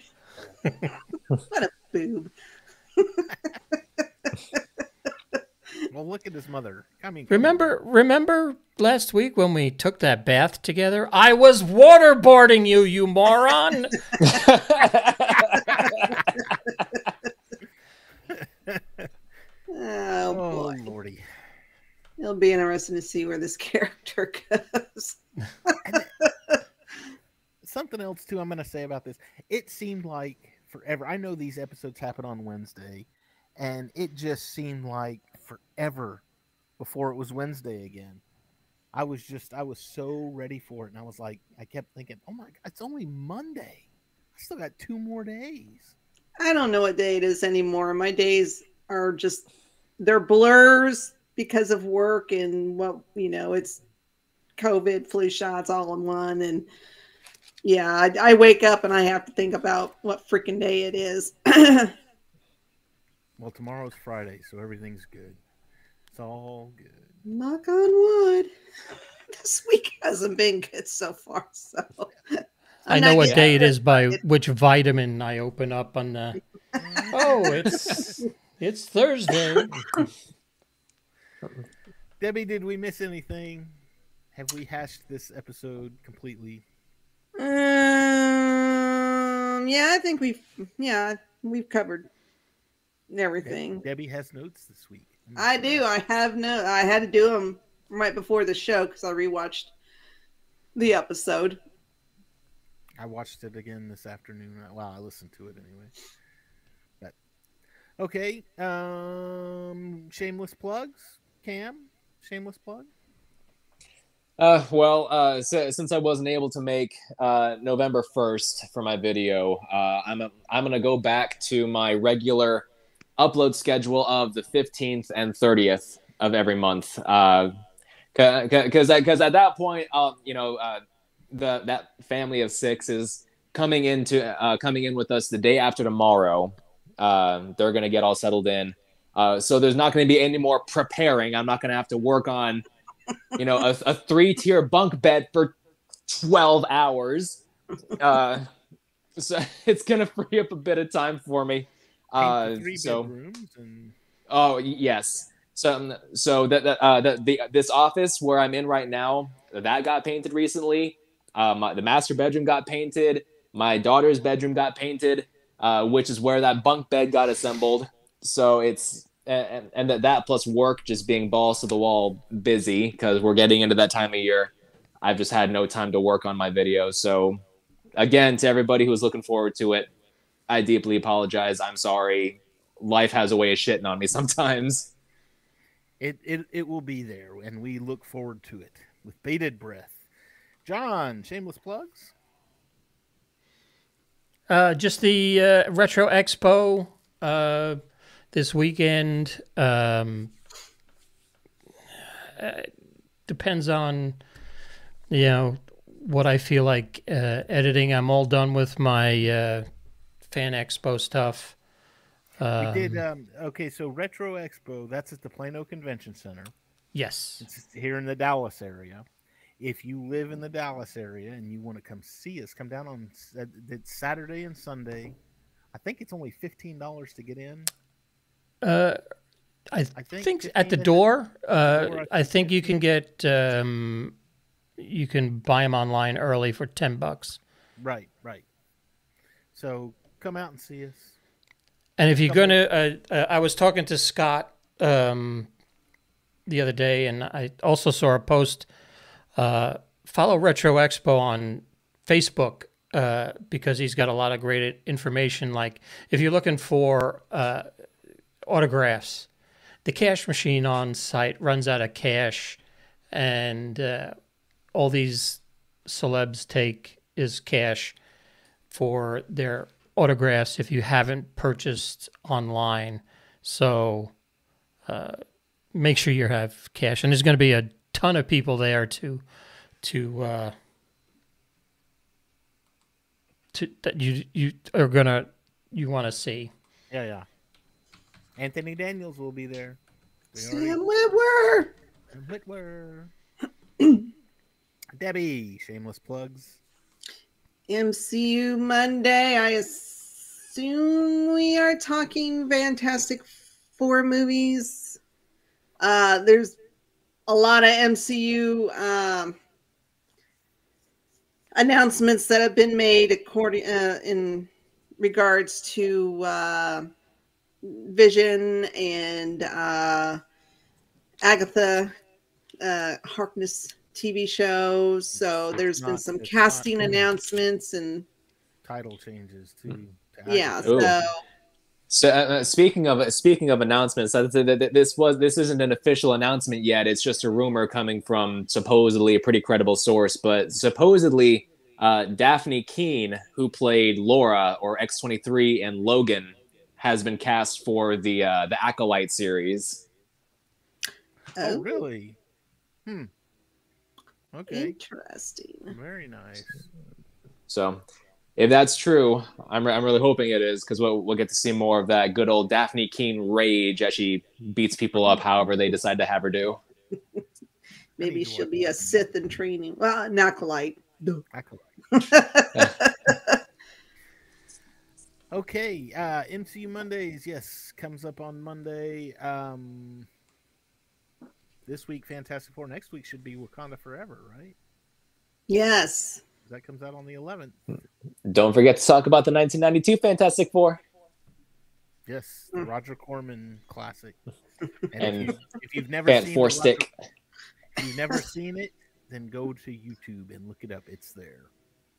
what a boob. Well, look at his mother. I mean. Remember, remember last week when we took that bath together? I was waterboarding you, you moron. Oh, Oh boy. lordy. It'll be interesting to see where this character goes. Something else too. I'm going to say about this. It seemed like forever. I know these episodes happen on Wednesday, and it just seemed like forever before it was Wednesday again. I was just, I was so ready for it, and I was like, I kept thinking, oh my, God, it's only Monday. I still got two more days. I don't know what day it is anymore. My days are just they're blurs because of work and what you know. It's COVID, flu shots, all in one, and yeah, I, I wake up and I have to think about what freaking day it is. Well, tomorrow's Friday, so everything's good. It's all good. Knock on wood. This week hasn't been good so far, so I I'm know what day it is by it- which vitamin I open up on the. Oh, it's it's Thursday. Debbie, did we miss anything? Have we hashed this episode completely? Um, yeah, I think we've yeah we've covered everything. Debbie has notes this week. I do. I have no. I had to do them right before the show because I rewatched the episode. I watched it again this afternoon. Wow, I listened to it anyway. But okay, um, shameless plugs. Cam, shameless plug. Uh, well, uh, si- since I wasn't able to make uh, November first for my video, uh, I'm I'm gonna go back to my regular upload schedule of the 15th and 30th of every month. Uh, because because at that point, um, you know, uh, the that family of six is coming into uh, coming in with us the day after tomorrow. Uh, they're gonna get all settled in. Uh, so there's not going to be any more preparing. I'm not going to have to work on you know, a, a three tier bunk bed for 12 hours. Uh, so it's going to free up a bit of time for me. Uh, so, bedrooms and oh, yes. So, so that, that, uh, the, the, this office where I'm in right now, that got painted recently. Uh, my, the master bedroom got painted. My daughter's bedroom got painted, uh, which is where that bunk bed got assembled. So it's and and that that plus work just being balls to the wall busy because we're getting into that time of year. I've just had no time to work on my videos. So again, to everybody who was looking forward to it, I deeply apologize. I'm sorry. Life has a way of shitting on me sometimes. it, it it will be there, and we look forward to it with bated breath. John, shameless plugs. Uh, just the uh, Retro Expo uh, this weekend. Um, uh, depends on, you know, what I feel like uh, editing. I'm all done with my uh, Fan Expo stuff. We did Um, um, okay. So Retro Expo, that's at the Plano Convention Center. yes. It's here in the Dallas area. If you live in the Dallas area and you want to come see us, come down on uh, it's Saturday and Sunday. I think it's only fifteen dollars to get in. Uh, I, I think think at the door. Uh, door, I I think you can get um, you can buy them online early for ten bucks. Right, right. So come out and see us. And if you're gonna, uh, uh, I was talking to Scott um, the other day, and I also saw a post. Uh, follow Retro Expo on Facebook uh, because he's got a lot of great information. Like if you're looking for uh, autographs, the cash machine on site runs out of cash, and uh, all these celebs take is cash for their autographs if you haven't purchased online. So uh, make sure you have cash, and there's going to be a ton of people there to to uh, to that you you are gonna you want to see. Yeah, yeah. Anthony Daniels will be there. We already- Sam Witwer. and Witwer. Debbie, shameless plugs. MCU Monday. I assume we are talking Fantastic Four movies. Uh, there's a lot of MCU um, announcements that have been made according uh, in regards to uh, Vision and uh, Agatha uh, Harkness TV show. So there's been some it's not casting finished. announcents and Title changes too. to yeah. Ooh. So So uh, uh, speaking of speaking of announcements, uh, th- th- th- this was this isn't an official announcement yet. It's just a rumor coming from supposedly a pretty credible source. But supposedly, uh, Dafne Keen, who played Laura or X twenty three and Logan, has been cast for the uh, the Acolyte series. Oh, oh, really? Hmm. Okay. interesting. Very nice. So, if that's true, I'm, I'm really hoping it is because we'll, we'll get to see more of that good old Dafne Keen rage as she beats people up, however they decide to have her do. Maybe need to she'll be a that. Sith in training. Well, an acolyte. Duh. Acolyte. Okay, uh MCU Mondays, yes, comes up on Monday. Um this week Fantastic Four. Next week should be Wakanda Forever, right? yes. That comes out on the 11th. Don't forget to talk about the 1992 Fantastic Four. Yes, the hmm. Roger Corman classic. And, And if, you, if you've never Fan seen Four the Roger- Stick. if you've never seen it, then go to YouTube and look it up. It's there.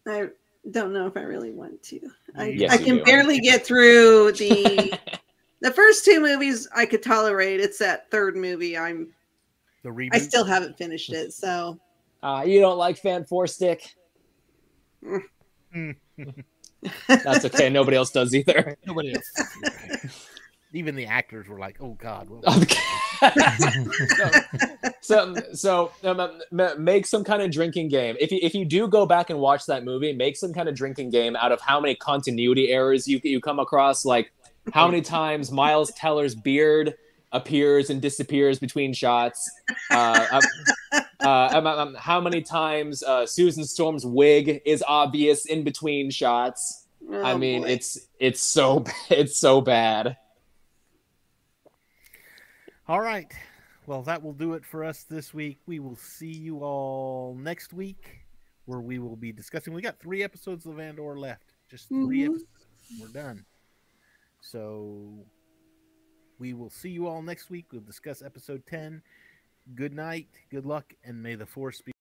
I don't know if I really want to. I, Yes, I can do. barely get through the the first two movies I could tolerate. It's that third movie I'm The reboot. I still haven't finished it. So Uh, you don't like Fan Four Stick? That's okay. Nobody else does either. Nobody else. Even the actors were like, "Oh God." What so, so um, um, make some kind of drinking game. If you if you do go back and watch that movie, make some kind of drinking game out of how many continuity errors you you come across. Like how many times Miles Teller's beard appears and disappears between shots. Uh, uh, um, um, how many times uh, Susan Storm's wig is obvious in between shots. I oh, mean, boy. it's it's so it's so bad. All right. Well, that will do it for us this week. We will see you all next week, where we will be discussing. We got three episodes of Andor left. Just 3 Mhm. episodes. We're done. So we will see you all next week. We'll discuss episode ten. Good night. Good luck, and may the force be.